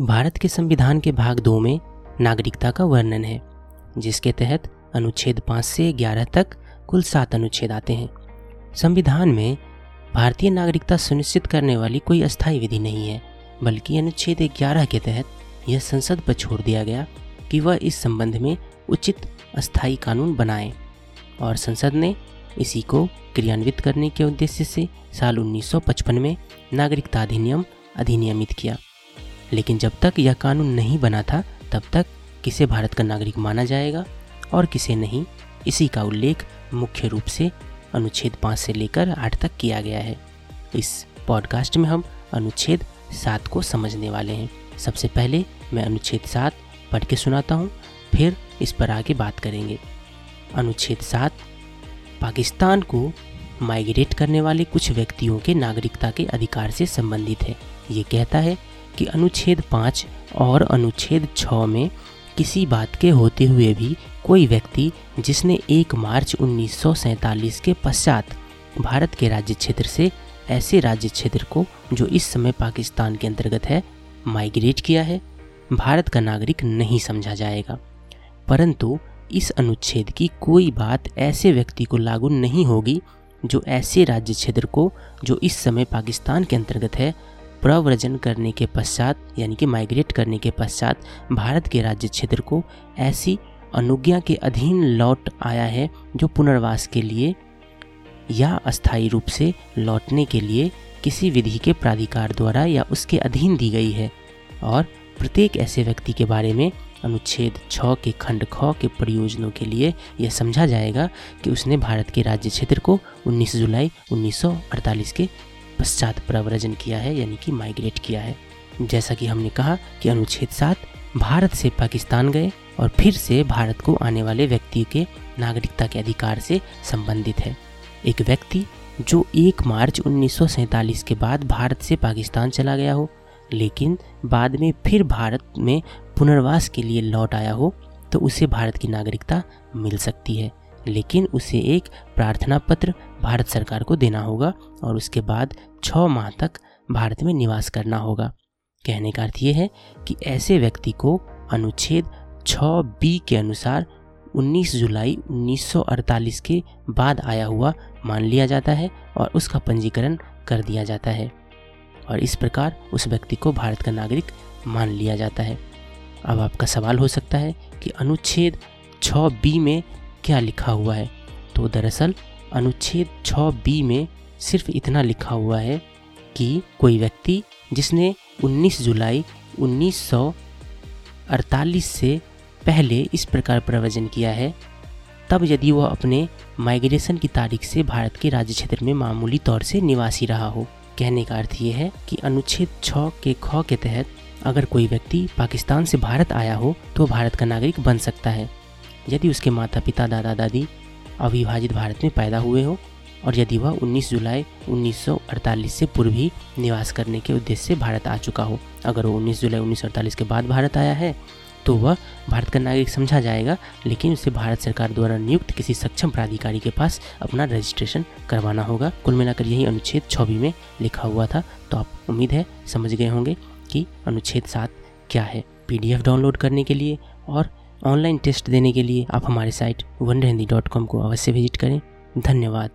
भारत के संविधान के भाग दो में नागरिकता का वर्णन है, जिसके तहत अनुच्छेद पाँच से ग्यारह तक कुल सात अनुच्छेद आते हैं। संविधान में भारतीय नागरिकता सुनिश्चित करने वाली कोई अस्थायी विधि नहीं है, बल्कि अनुच्छेद ग्यारह के तहत यह संसद पर छोड़ दिया गया कि वह इस संबंध में उचित अस्थायी कानून बनाए और संसद ने इसी को क्रियान्वित करने के उद्देश्य से साल 1955 में नागरिकता अधिनियम अधिनियमित किया। लेकिन जब तक यह कानून नहीं बना था, तब तक किसे भारत का नागरिक माना जाएगा और किसे नहीं, इसी का उल्लेख मुख्य रूप से अनुच्छेद पाँच से लेकर आठ तक किया गया है। इस पॉडकास्ट में हम अनुच्छेद सात को समझने वाले हैं। सबसे पहले मैं अनुच्छेद सात पढ़ के सुनाता हूँ, फिर इस पर आगे बात करेंगे। अनुच्छेद सात, पाकिस्तान को माइग्रेट करने वाले कुछ व्यक्तियों के नागरिकता के अधिकार से संबंधित है। ये कहता है कि अनुच्छेद पाँच और अनुच्छेद छः में किसी बात के होते हुए भी कोई व्यक्ति जिसने एक मार्च उन्नीस के पश्चात भारत के राज्य क्षेत्र से ऐसे राज्य क्षेत्र को, जो इस समय पाकिस्तान के अंतर्गत है, माइग्रेट किया है, भारत का नागरिक नहीं समझा जाएगा। परंतु इस अनुच्छेद की कोई बात ऐसे व्यक्ति को लागू नहीं होगी, जो ऐसे राज्य क्षेत्र को, जो इस समय पाकिस्तान के अंतर्गत है प्रव्रजन करने के पश्चात, यानी कि माइग्रेट करने के पश्चात, भारत के राज्य क्षेत्र को ऐसी अनुज्ञा के अधीन लौट आया है जो पुनर्वास के लिए या अस्थायी रूप से लौटने के लिए किसी विधि के प्राधिकार द्वारा या उसके अधीन दी गई है। और प्रत्येक ऐसे व्यक्ति के बारे में अनुच्छेद छ के खंड ख के प्रयोजनों के लिए यह समझा जाएगा कि उसने भारत के राज्य क्षेत्र को 19 जुलाई 1948 के पश्चात प्रव्रजन किया है, यानी कि माइग्रेट किया है। जैसा कि हमने कहा कि अनुच्छेद सात, भारत से पाकिस्तान गए और फिर से भारत को आने वाले व्यक्ति के नागरिकता के अधिकार से संबंधित है। एक व्यक्ति जो एक मार्च उन्नीस सौ सैंतालीस के बाद भारत से पाकिस्तान चला गया हो, लेकिन बाद में फिर भारत में पुनर्वास के लिए लौट आया हो तो उसे भारत की नागरिकता मिल सकती है। लेकिन उसे एक प्रार्थना पत्र भारत सरकार को देना होगा और उसके बाद छः माह तक भारत में निवास करना होगा। कहने का अर्थ ये है कि ऐसे व्यक्ति को अनुच्छेद छः बी के अनुसार 19 जुलाई 1948 के बाद आया हुआ मान लिया जाता है और उसका पंजीकरण कर दिया जाता है और इस प्रकार उस व्यक्ति को भारत का नागरिक मान लिया जाता है। अब आपका सवाल हो सकता है कि अनुच्छेद छः बी में क्या लिखा हुआ है? तो दरअसल अनुच्छेद छः बी में सिर्फ़ इतना लिखा हुआ है कि कोई व्यक्ति जिसने 19 जुलाई 1948 से पहले इस प्रकार प्रवचन किया है, तब यदि वह अपने माइग्रेशन की तारीख से भारत के राज्य क्षेत्र में मामूली तौर से निवासी रहा हो। कहने का अर्थ ये है कि अनुच्छेद छ के ख के तहत अगर कोई व्यक्ति पाकिस्तान से भारत आया हो तो भारत का नागरिक बन सकता है। यदि उसके माता पिता दादा दादी अविभाजित भारत में पैदा हुए हो और यदि वह 19 जुलाई 1948 से पूर्व ही निवास करने के उद्देश्य से भारत आ चुका हो, अगर वो 19 जुलाई 1948 के बाद भारत आया है तो वह भारत का नागरिक समझा जाएगा, लेकिन उसे भारत सरकार द्वारा नियुक्त किसी सक्षम प्राधिकारी के पास अपना रजिस्ट्रेशन करवाना होगा। कुल मिलाकर यही अनुच्छेद छवि में लिखा हुआ था। तो आप उम्मीद है, समझ गए होंगे कि अनुच्छेद सात क्या है, पीडीएफ डाउनलोड करने के लिए और ऑनलाइन टेस्ट देने के लिए आप हमारे साइट वन को अवश्य विज़िट करें। धन्यवाद।